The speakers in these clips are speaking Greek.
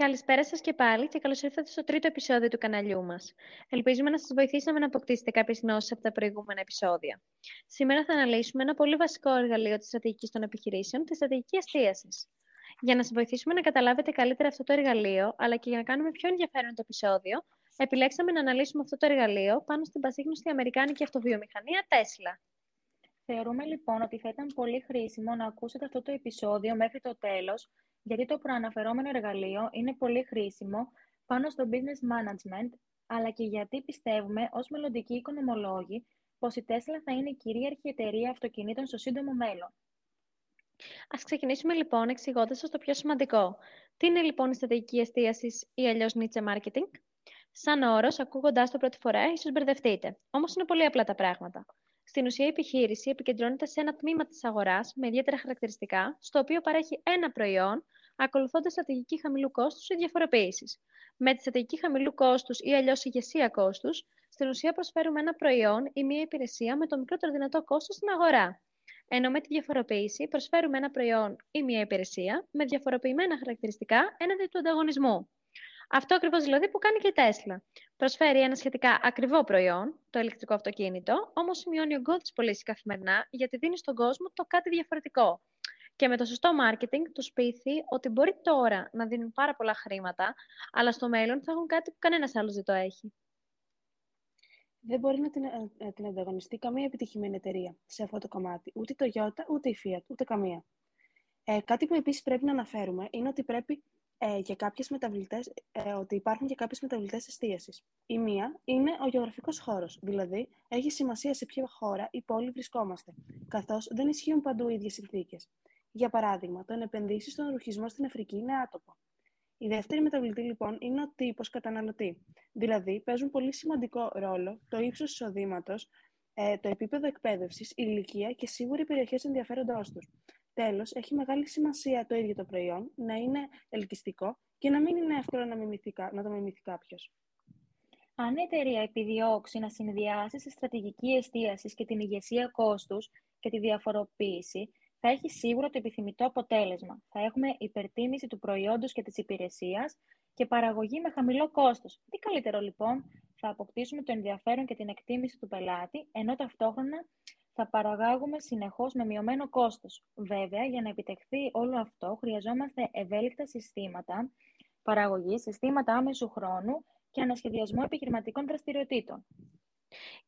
Καλησπέρα σας και πάλι και καλώς ήρθατε στο τρίτο επεισόδιο του καναλιού μας. Ελπίζουμε να σας βοηθήσαμε να αποκτήσετε κάποιες γνώσεις από τα προηγούμενα επεισόδια. Σήμερα θα αναλύσουμε ένα πολύ βασικό εργαλείο της στρατηγικής των επιχειρήσεων, τη στρατηγική εστίαση. Για να σας βοηθήσουμε να καταλάβετε καλύτερα αυτό το εργαλείο, αλλά και για να κάνουμε πιο ενδιαφέρον το επεισόδιο, επιλέξαμε να αναλύσουμε αυτό το εργαλείο πάνω στην πασίγνωστη αμερικάνικη αυτοβιομηχανία Tesla. Θεωρούμε λοιπόν ότι θα ήταν πολύ χρήσιμο να ακούσετε αυτό το επεισόδιο μέχρι το τέλος, γιατί το προαναφερόμενο εργαλείο είναι πολύ χρήσιμο πάνω στο business management, αλλά και γιατί πιστεύουμε ως μελλοντικοί οικονομολόγοι πως η Tesla θα είναι η κυρίαρχη εταιρεία αυτοκινήτων στο σύντομο μέλλον. Ας ξεκινήσουμε λοιπόν εξηγώντας σας το πιο σημαντικό. Τι είναι λοιπόν η στρατηγική εστίασης ή αλλιώς niche marketing; Σαν όρος, ακούγοντάς το πρώτη φορά, ίσως μπερδευτείτε. Όμως είναι πολύ απλά τα πράγματα. Στην ουσία, η επιχείρηση επικεντρώνεται σε ένα τμήμα της αγοράς με ιδιαίτερα χαρακτηριστικά, στο οποίο παρέχει ένα προϊόν, ακολουθώντας στρατηγική χαμηλού κόστους ή διαφοροποίησης. Με τη στρατηγική χαμηλού κόστους ή αλλιώς ηγεσία κόστους, στην ουσία προσφέρουμε ένα προϊόν ή μία υπηρεσία με το μικρότερο δυνατό κόστος στην αγορά. Ενώ με τη διαφοροποίηση προσφέρουμε ένα προϊόν ή μία υπηρεσία με διαφοροποιημένα χαρακτηριστικά έναντι του ανταγωνισμού. Αυτό ακριβώς δηλαδή που κάνει και η Tesla. Προσφέρει ένα σχετικά ακριβό προϊόν, το ηλεκτρικό αυτοκίνητο, όμως σημειώνει ογκώδη πωλήσει καθημερινά γιατί δίνει στον κόσμο το κάτι διαφορετικό. Και με το σωστό marketing τους πείθει ότι μπορεί τώρα να δίνουν πάρα πολλά χρήματα, αλλά στο μέλλον θα έχουν κάτι που κανένας άλλος δεν το έχει. Δεν μπορεί να την, να την ανταγωνιστεί καμία επιτυχημένη εταιρεία σε αυτό το κομμάτι. Ούτε το Toyota, ούτε η Fiat, ούτε καμία. Ε, κάτι που επίσης πρέπει να αναφέρουμε είναι ότι πρέπει ε, για κάποιες μεταβλητές, ε, ότι υπάρχουν και κάποιες μεταβλητές εστίασης. Η μία είναι ο γεωγραφικός χώρος, δηλαδή έχει σημασία σε ποια χώρα ή πόλη βρισκόμαστε, καθώς δεν ισχύουν παντού οι ίδιες συνθήκες. Για παράδειγμα, το να επενδύσεις στον ρουχισμό στην Αφρική είναι άτομο. Η δεύτερη μεταβλητή, λοιπόν, είναι ο τύπος καταναλωτή. Δηλαδή, παίζουν πολύ σημαντικό ρόλο το ύψος εισοδήματος, ε, το επίπεδο εκπαίδευσης, η ηλικία και σίγουρα οι περιοχές ενδιαφέροντός τους. Τέλος, έχει μεγάλη σημασία το ίδιο το προϊόν να είναι ελκυστικό και να μην είναι εύκολο να, μιμηθεί, να το μιμηθεί κάποιος. Αν η εταιρεία επιδιώξει να συνδυάσει τη στρατηγική εστίαση και την ηγεσία κόστους και τη διαφοροποίηση, θα έχει σίγουρα το επιθυμητό αποτέλεσμα. Θα έχουμε υπερτίμηση του προϊόντος και της υπηρεσίας και παραγωγή με χαμηλό κόστος. Τι καλύτερο λοιπόν, θα αποκτήσουμε το ενδιαφέρον και την εκτίμηση του πελάτη, ενώ ταυτόχρονα θα παραγάγουμε συνεχώς με μειωμένο κόστος. Βέβαια, για να επιτευχθεί όλο αυτό, χρειαζόμαστε ευέλικτα συστήματα παραγωγής, συστήματα άμεσου χρόνου και ανασχεδιασμό επιχειρηματικών δραστηριοτήτων.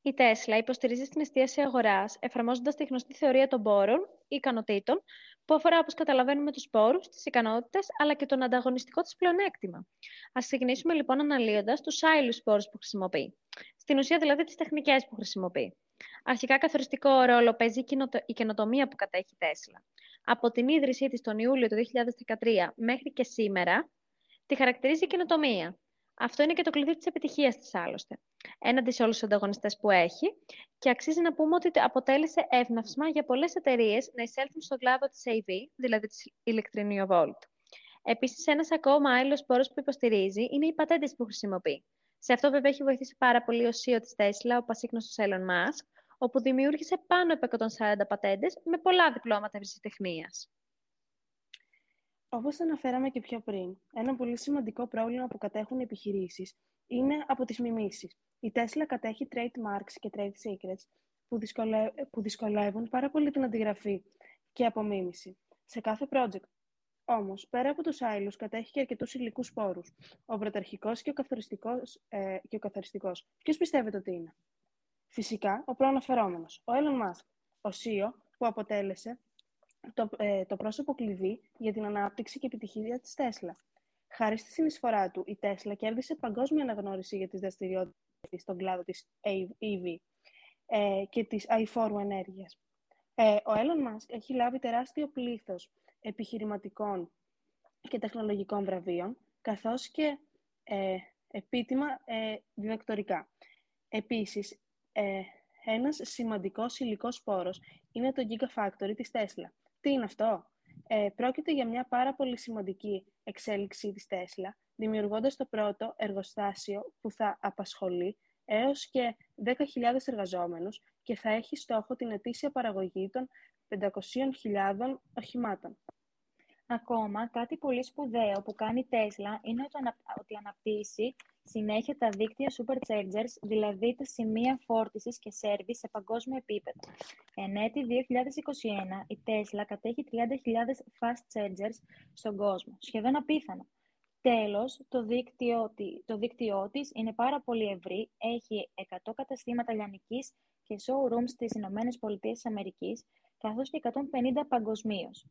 Η Τέσλα υποστηρίζει στην εστίαση αγοράς, εφαρμόζοντας τη γνωστή θεωρία των πόρων ή ικανοτήτων, που αφορά, όπως καταλαβαίνουμε, τους πόρους, τις ικανότητες αλλά και τον ανταγωνιστικό της πλεονέκτημα. Α ξεκινήσουμε λοιπόν αναλύοντας τους άλλους πόρους που χρησιμοποιεί. Στην ουσία, δηλαδή, τις τεχνικές που χρησιμοποιεί. Αρχικά καθοριστικό ρόλο παίζει η καινοτομία που κατέχει η Τέσλα. Από την ίδρυσή της τον Ιούλιο του 2013 μέχρι και σήμερα, τη χαρακτηρίζει η καινοτομία. Αυτό είναι και το κλειδί της επιτυχίας της άλλωστε. Έναντι σε όλους τους ανταγωνιστές που έχει και αξίζει να πούμε ότι αποτέλεσε εύναυσμα για πολλές εταιρείες να εισέλθουν στον κλάδο της AV, δηλαδή της ηλεκτρινίου Volt. Επίσης, ένας ακόμα άλλος πόρος που υποστηρίζει είναι οι πατέντες που χρησιμοποιεί. Σε αυτό βέβαια έχει βοηθήσει πάρα πολύ ο CEO της Tesla, ο πασίγνωστος Elon Musk, όπου δημιούργησε πάνω από 140 πατέντες με πολλά διπλώματα ευρυσιτεχνίας. Όπως αναφέραμε και πιο πριν, ένα πολύ σημαντικό πρόβλημα που κατέχουν οι επιχειρήσεις είναι από τις μιμήσεις. Η Tesla κατέχει trademarks και trade secrets που, που δυσκολεύουν πάρα πολύ την αντιγραφή και απομίμηση σε κάθε project. Όμως, πέρα από τους άλλου, κατέχει και αρκετούς υλικούς πόρου. Ο πρωταρχικός και ο καθοριστικό. Ε, Ποιος πιστεύετε ότι είναι, Φυσικά, ο προαναφερόμενος, ο Elon Musk, ο CEO που αποτέλεσε το, ε, το πρόσωπο κλειδί για την ανάπτυξη και επιτυχία της Tesla. Χάρη στη συνεισφορά του, η Tesla κέρδισε παγκόσμια αναγνώριση για τις δραστηριότητες στον κλάδο της EV ε, και της αηφόρου ενέργειας. Ε, ο Elon Musk έχει λάβει τεράστιο πλήθος επιχειρηματικών και τεχνολογικών βραβείων, καθώς και ε, επίτιμα ε, διδακτορικά. Επίσης, ε, ένας σημαντικός υλικός σπόρος είναι το Gigafactory της Tesla. Τι είναι αυτό; Ε, πρόκειται για μια πάρα πολύ σημαντική εξέλιξη της Tesla, δημιουργώντας το πρώτο εργοστάσιο που θα απασχολεί έως και 10.000 εργαζόμενους και θα έχει στόχο την ετήσια παραγωγή των 500.000 οχημάτων. Ακόμα, κάτι πολύ σπουδαίο που κάνει η Τέσλα είναι ότι αναπτύσσει συνέχεια τα δίκτυα superchargers, δηλαδή τα σημεία φόρτισης και σέρβις σε παγκόσμιο επίπεδο. Εν έτη 2021, η Τέσλα κατέχει 30.000 fast chargers στον κόσμο, σχεδόν απίθανο. Τέλος, το δίκτυό, το δίκτυό της είναι πάρα πολύ ευρύ, έχει 100 καταστήματα λιανικής και showrooms στις Ηνωμένες Πολιτείες Αμερικής, καθώς και 150 παγκοσμίως.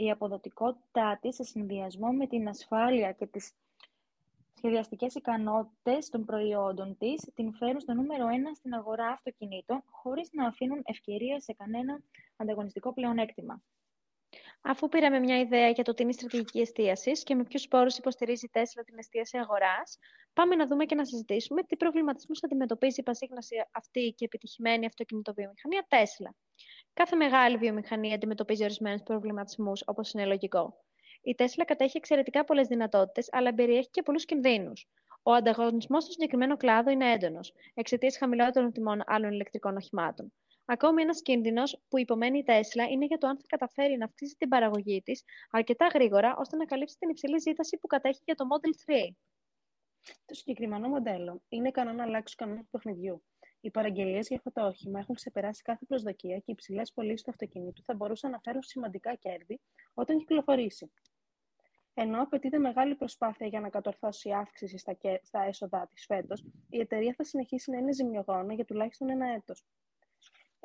Η αποδοτικότητά της σε συνδυασμό με την ασφάλεια και τις σχεδιαστικές ικανότητες των προϊόντων της την φέρουν στο νούμερο ένα στην αγορά αυτοκινήτων, χωρίς να αφήνουν ευκαιρία σε κανένα ανταγωνιστικό πλεονέκτημα. Αφού πήραμε μια ιδέα για το τι είναι η στρατηγική εστίασης και με ποιους πόρους υποστηρίζει η Τέσλα την εστίαση αγοράς, πάμε να δούμε και να συζητήσουμε τι προβληματισμούς αντιμετωπίζει η πασίγνωση αυτή και επιτυχημένη αυτοκινητοβιομηχανία Τέσλα. Κάθε μεγάλη βιομηχανία αντιμετωπίζει ορισμένους προβληματισμούς, όπως είναι λογικό. Η Τέσλα κατέχει εξαιρετικά πολλές δυνατότητες, αλλά περιέχει και πολλούς κινδύνους. Ο ανταγωνισμός στο συγκεκριμένο κλάδο είναι έντονος, εξαιτίας χαμηλότερων τιμών άλλων ηλεκτρικών οχημάτων. Ακόμη ένας κίνδυνος που υπομένει η Τέσλα είναι για το αν θα καταφέρει να αυξήσει την παραγωγή της αρκετά γρήγορα ώστε να καλύψει την υψηλή ζήτηση που κατέχει για το Model 3. Το συγκεκριμένο μοντέλο είναι ικανό να αλλάξει του κανόνε του παιχνιδιού. Οι παραγγελίες για αυτό το όχημα έχουν ξεπεράσει κάθε προσδοκία και οι υψηλές πωλήσεις του αυτοκινήτου θα μπορούσαν να φέρουν σημαντικά κέρδη όταν κυκλοφορήσει. Ενώ απαιτείται μεγάλη προσπάθεια για να κατορθώσει η αύξηση στα, στα έσοδά της φέτος, η εταιρεία θα συνεχίσει να είναι ζημιογόνα για τουλάχιστον ένα έτος.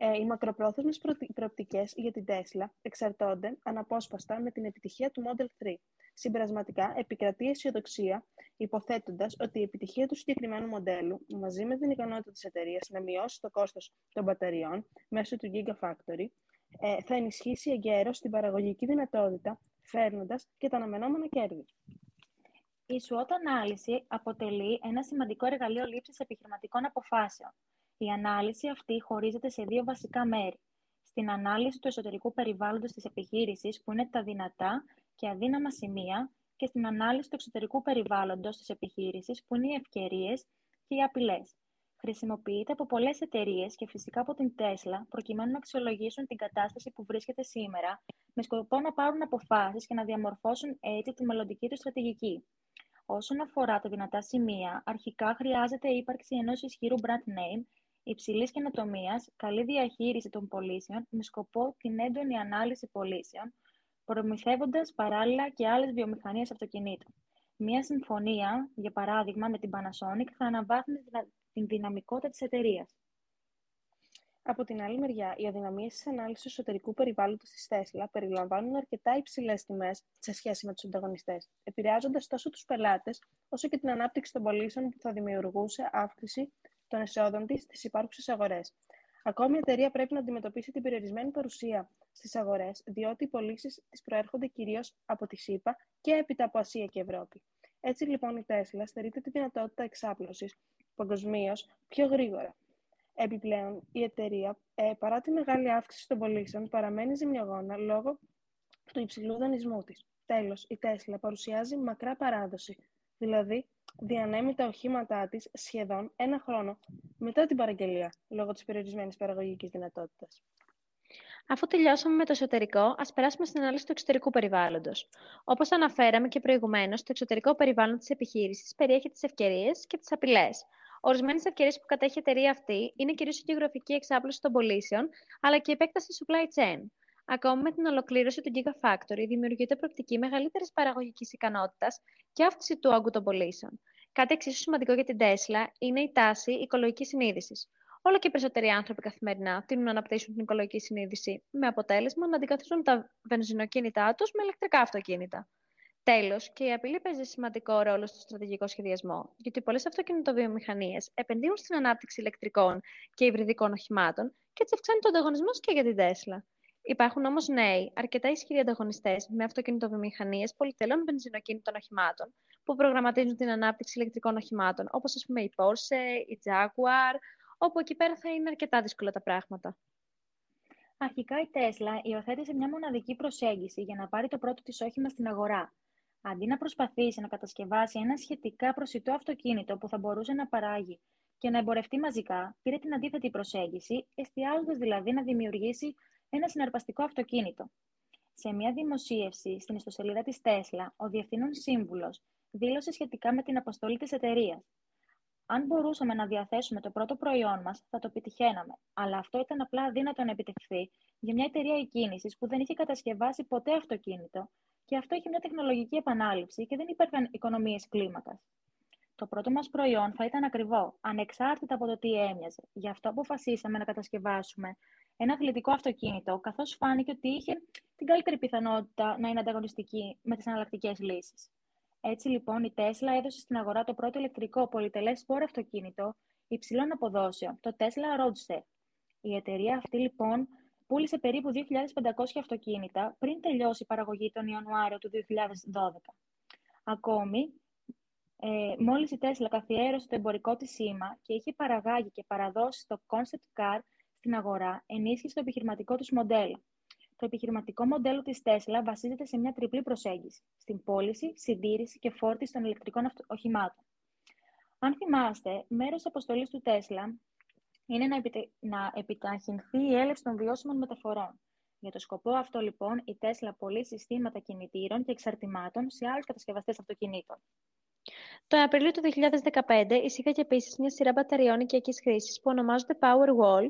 Ε, οι μακροπρόθεσμες προοπτικές για την Tesla εξαρτώνται αναπόσπαστα με την επιτυχία του Model 3. Συμπερασματικά, επικρατεί αισιοδοξία, υποθέτοντας ότι η επιτυχία του συγκεκριμένου μοντέλου, μαζί με την ικανότητα της εταιρείας να μειώσει το κόστος των μπαταριών μέσω του Gigafactory, ε, θα ενισχύσει εγκαίρως την παραγωγική δυνατότητα, φέρνοντας και τα αναμενόμενα κέρδη. Η SWOT ανάλυση αποτελεί ένα σημαντικό εργαλείο λήψης επιχειρηματικών αποφάσεων. Η ανάλυση αυτή χωρίζεται σε δύο βασικά μέρη. Στην ανάλυση του εσωτερικού περιβάλλοντος της επιχείρησης, που είναι τα δυνατά και αδύναμα σημεία, και στην ανάλυση του εξωτερικού περιβάλλοντος της επιχείρησης, που είναι οι ευκαιρίες και οι απειλές. Χρησιμοποιείται από πολλές εταιρείες και φυσικά από την Tesla, προκειμένου να αξιολογήσουν την κατάσταση που βρίσκεται σήμερα, με σκοπό να πάρουν αποφάσεις και να διαμορφώσουν έτσι τη μελλοντική τους στρατηγική. Όσον αφορά τα δυνατά σημεία, αρχικά χρειάζεται η ύπαρξη ενός ισχυρού brand name υψηλής καινοτομίας, καλή διαχείριση των πωλήσεων με σκοπό την έντονη ανάλυση πωλήσεων, προμηθεύοντας παράλληλα και άλλες βιομηχανίες αυτοκινήτων. Μία συμφωνία, για παράδειγμα, με την Panasonic θα αναβάθμιζε την δυναμικότητα της εταιρείας. Από την άλλη μεριά, οι αδυναμίες της ανάλυσης εσωτερικού περιβάλλοντος της Tesla περιλαμβάνουν αρκετά υψηλές τιμές σε σχέση με τους ανταγωνιστές, επηρεάζοντας τόσο τους πελάτες όσο και την ανάπτυξη των πωλήσεων που θα δημιουργούσε αύξηση των εσόδων της στις υπάρχουσες αγορές. Ακόμη, η εταιρεία πρέπει να αντιμετωπίσει την περιορισμένη παρουσία στις αγορές, διότι οι πωλήσεις της προέρχονται κυρίως από τη ΣΥΠΑ και έπειτα από Ασία και Ευρώπη. Έτσι λοιπόν η Τέσλα στερείται τη δυνατότητα εξάπλωσης παγκοσμίως πιο γρήγορα. Επιπλέον, η εταιρεία, ε, παρά τη μεγάλη αύξηση των πωλήσεων, παραμένει ζημιογόνα λόγω του υψηλού δανεισμού της. Τέλος, η Τέσλα παρουσιάζει μακρά παράδοση, δηλαδή διανέμει τα οχήματά της σχεδόν ένα χρόνο μετά την παραγγελία, λόγω της περιορισμένης παραγωγικής δυνατότητας. Αφού τελειώσαμε με το εσωτερικό, ας περάσουμε στην ανάλυση του εξωτερικού περιβάλλοντος. Όπως αναφέραμε και προηγουμένως, το εξωτερικό περιβάλλον της επιχείρησης περιέχει τις ευκαιρίες και τις απειλές. Ορισμένες ευκαιρίες που κατέχει η εταιρεία αυτή είναι κυρίως η γεωγραφική εξάπλωση των πωλήσεων, αλλά και η επέκταση supply chain. Ακόμη με την ολοκλήρωση του Gigafactory δημιουργείται προοπτική μεγαλύτερης παραγωγικής ικανότητας και αύξηση του όγκου των πωλήσεων. Κάτι εξίσου σημαντικό για την Tesla είναι η τάση οικολογικής συνείδησης. Όλο και περισσότεροι άνθρωποι καθημερινά τείνουν να αναπτύσσουν την οικολογική συνείδηση, με αποτέλεσμα να αντικαθιστούν τα βενζινοκίνητά τους με ηλεκτρικά αυτοκίνητα. Τέλος, και η απειλή παίζει σημαντικό ρόλο στο στρατηγικό σχεδιασμό, γιατί πολλές αυτοκινητοβιομηχανίες επενδύουν στην ανάπτυξη ηλεκτρικών και υβριδικών οχημάτων και έτσι αυξάνει τον ανταγωνισμό και για την Tesla. Υπάρχουν όμως νέοι, αρκετά ισχυροί ανταγωνιστές με αυτοκινητοβιομηχανίες πολυτελών βενζινοκίνητων οχημάτων που προγραμματίζουν την ανάπτυξη ηλεκτρικών οχημάτων, όπως ας πούμε η Porsche, η Jaguar, όπου εκεί πέρα θα είναι αρκετά δύσκολα τα πράγματα. Αρχικά η Tesla υιοθέτησε μια μοναδική προσέγγιση για να πάρει το πρώτο της όχημα στην αγορά. Αντί να προσπαθήσει να κατασκευάσει ένα σχετικά προσιτό αυτοκίνητο που θα μπορούσε να παράγει και να εμπορευτεί μαζικά, πήρε την αντίθετη προσέγγιση, εστιάζοντας δηλαδή να δημιουργήσει ένα συναρπαστικό αυτοκίνητο. Σε μια δημοσίευση στην ιστοσελίδα της Τέσλα, ο Διευθύνων Σύμβουλος δήλωσε σχετικά με την αποστολή της εταιρείας. Αν μπορούσαμε να διαθέσουμε το πρώτο προϊόν μας, θα το επιτυχαίναμε. Αλλά αυτό ήταν απλά αδύνατο να επιτευχθεί για μια εταιρεία εκκίνησης που δεν είχε κατασκευάσει ποτέ αυτοκίνητο και αυτό είχε μια τεχνολογική επανάληψη και δεν υπήρχαν οικονομίες κλίμακας. Το πρώτο μας προϊόν θα ήταν ακριβό, ανεξάρτητα από το τι έμοιαζε. Γι' αυτό αποφασίσαμε να κατασκευάσουμε ένα αθλητικό αυτοκίνητο, καθώς φάνηκε ότι είχε την καλύτερη πιθανότητα να είναι ανταγωνιστική με τις εναλλακτικές λύσεις. Έτσι λοιπόν, η Τέσλα έδωσε στην αγορά το πρώτο ηλεκτρικό πολυτελές σπόρο αυτοκίνητο υψηλών αποδόσεων, το Tesla Roadster. Η εταιρεία αυτή λοιπόν πούλησε περίπου 2.500 αυτοκίνητα πριν τελειώσει η παραγωγή τον Ιανουάριο του 2012. Ακόμη, ε, μόλις η Τέσλα καθιέρωσε το εμπορικό της σήμα και είχε παραγάγει και παραδώσει το concept car στην αγορά, ενίσχυσε το επιχειρηματικό τους μοντέλο. Το επιχειρηματικό μοντέλο της Τέσλα βασίζεται σε μια τριπλή προσέγγιση, στην πώληση, συντήρηση και φόρτιση των ηλεκτρικών οχημάτων. Αν θυμάστε, μέρος της αποστολής του Τέσλα είναι να, επιτε... να επιταχυνθεί η έλευση των βιώσιμων μεταφορών. Για το σκοπό αυτό, λοιπόν, η Τέσλα πωλεί συστήματα κινητήρων και εξαρτημάτων σε άλλους κατασκευαστές αυτοκινήτων. Το Απρίλιο του 2015 εισήγαγε επίσης μια σειρά μπαταριών οικιακής χρήσης που ονομάζονται Powerwall,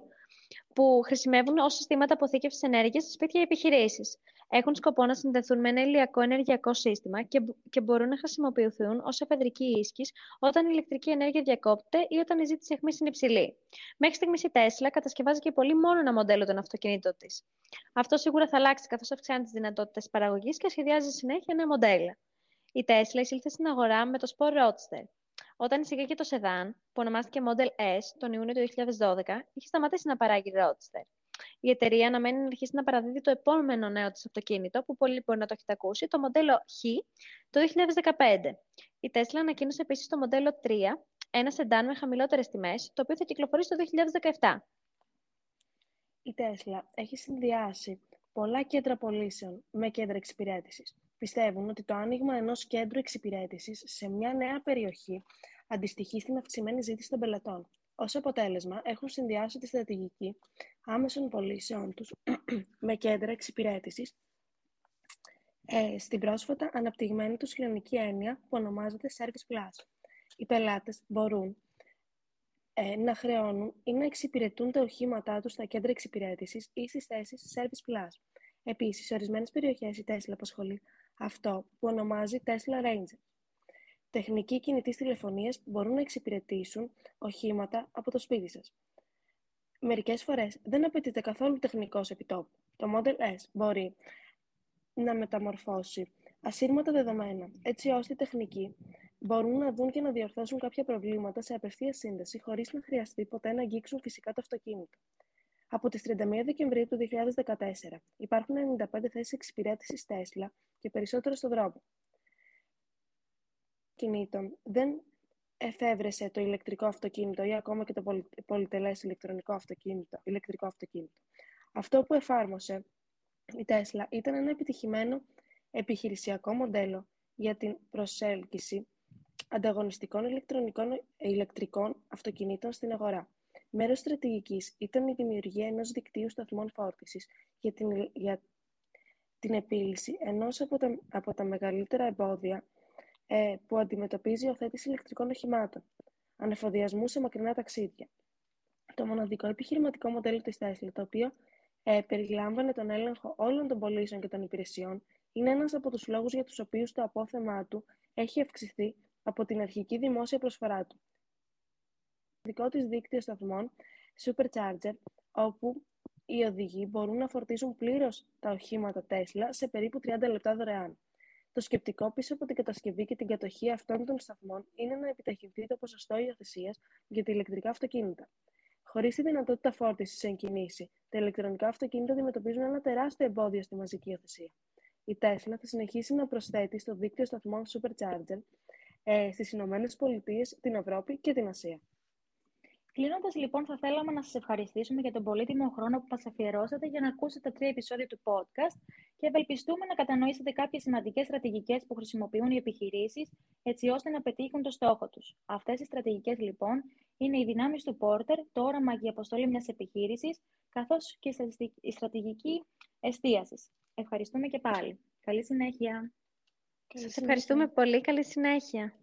που χρησιμεύουν ως συστήματα αποθήκευσης ενέργειας σε σπίτια ή επιχειρήσεις. Έχουν σκοπό να συνδεθούν με ένα ηλιακό ενεργειακό σύστημα και, και μπορούν να χρησιμοποιηθούν ως εφεδρική ίσκης όταν η ηλεκτρική ενέργεια διακόπτεται ή όταν η ζήτηση αιχμής είναι υψηλή. Μέχρι στιγμής η Tesla κατασκευάζει και πολύ μόνο ένα μοντέλο των αυτοκινήτων της. Αυτό σίγουρα θα αλλάξει καθώς αυξάνει τις δυνατότητες παραγωγής και σχεδιάζει συνέχεια νέα μοντέλα. Η Tesla εισήλθε στην αγορά με το Sport Roadster. Όταν εισήγαγε το Sedan, που ονομάστηκε Model S τον Ιούνιο του 2012, είχε σταματήσει να παράγει Roadster. Η εταιρεία αναμένει να αρχίσει να παραδίδει το επόμενο νέο της αυτοκίνητο, που πολλοί μπορεί να το έχετε ακούσει, το μοντέλο Χ, το 2015. Η Tesla ανακοίνωσε επίσης το μοντέλο 3, ένα σεντάν με χαμηλότερες τιμές, το οποίο θα κυκλοφορήσει το 2017. Η Tesla έχει συνδυάσει πολλά κέντρα πωλήσεων με κέντρα εξυπηρέτησης πιστεύουν ότι το άνοιγμα ενός κέντρου εξυπηρέτησης σε μια νέα περιοχή αντιστοιχεί στην αυξημένη ζήτηση των πελατών. Ως αποτέλεσμα, έχουν συνδυάσει τη στρατηγική άμεσων πωλήσεων τους με κέντρα εξυπηρέτησης ε, στην πρόσφατα αναπτυγμένη τους κοινωνική έννοια που ονομάζεται Service Plus. Οι πελάτες μπορούν ε, να χρεώνουν ή να εξυπηρετούν τα οχήματά τους στα κέντρα εξυπηρέτησης ή στις θέσεις Service Plus. Επίσης, σε ορισμένες περιοχές η Tesla απασχολεί αυτό που ονομάζει Tesla Ranger. Τεχνικοί κινητής τηλεφωνίας που μπορούν να εξυπηρετήσουν οχήματα από το σπίτι σας. Μερικές φορές δεν απαιτείται καθόλου τεχνικός επιτόπου. Το Model S μπορεί να μεταμορφώσει ασύρματα δεδομένα, έτσι ώστε οι τεχνικοί μπορούν να δουν και να διορθώσουν κάποια προβλήματα σε απευθείας σύνδεση, χωρίς να χρειαστεί ποτέ να αγγίξουν φυσικά το αυτοκίνητο. Από τις 31 Δεκεμβρίου του 2014 υπάρχουν 95 θέσεις εξυπηρέτησης Tesla και περισσότερο στον δρόμο. Κινήτων δεν εφεύρεσε το ηλεκτρικό αυτοκίνητο ή ακόμα και το πολυτελές ηλεκτρονικό αυτοκίνητο, ηλεκτρικό αυτοκίνητο. Αυτό που εφάρμοσε η Tesla ήταν ένα επιτυχημένο επιχειρησιακό μοντέλο για την προσέλκυση ανταγωνιστικών ηλεκτρονικών, ηλεκτρικών αυτοκινήτων στην αγορά. Μέρος στρατηγικής ήταν η δημιουργία ενός δικτύου σταθμών φόρτισης για την, για την επίλυση ενός από τα, από τα μεγαλύτερα εμπόδια ε, που αντιμετωπίζει ο θέτης ηλεκτρικών οχημάτων, ανεφοδιασμού σε μακρινά ταξίδια. Το μοναδικό επιχειρηματικό μοντέλο της Tesla, το οποίο ε, περιλάμβανε τον έλεγχο όλων των πωλήσεων και των υπηρεσιών, είναι ένας από τους λόγους για τους οποίους το απόθεμά του έχει αυξηθεί από την αρχική δημόσια προσφορά του δικό της δίκτυο σταθμών Supercharger, όπου οι οδηγοί μπορούν να φορτίσουν πλήρως τα οχήματα Tesla σε περίπου 30 λεπτά δωρεάν. Το σκεπτικό πίσω από την κατασκευή και την κατοχή αυτών των σταθμών είναι να επιταχυνθεί το ποσοστό υιοθεσίας για τα ηλεκτρικά αυτοκίνητα. Χωρίς τη δυνατότητα φόρτισης σε εγκινήσει, τα ηλεκτρονικά αυτοκίνητα αντιμετωπίζουν ένα τεράστιο εμπόδιο στη μαζική υιοθεσία. Η Tesla θα συνεχίσει να προσθέτει στο δίκτυο σταθμών Supercharger ε, στις Ηνωμένες Πολιτείες, την Ευρώπη και την Ασία. Κλείνοντας, λοιπόν, θα θέλαμε να σας ευχαριστήσουμε για τον πολύτιμο χρόνο που μας αφιερώσατε για να ακούσετε τα τρία επεισόδια του podcast και ευελπιστούμε να κατανοήσετε κάποιες σημαντικές στρατηγικές που χρησιμοποιούν οι επιχειρήσεις έτσι ώστε να πετύχουν το στόχο τους. Αυτές οι στρατηγικές, λοιπόν, είναι οι δυνάμεις του Porter, το όραμα και η αποστολή μιας επιχείρησης, καθώς και η στρατηγική εστίαση. Ευχαριστούμε και πάλι. Καλή συνέχεια. Καλή Σας συνέχεια. ευχαριστούμε πολύ. Καλή συνέχεια.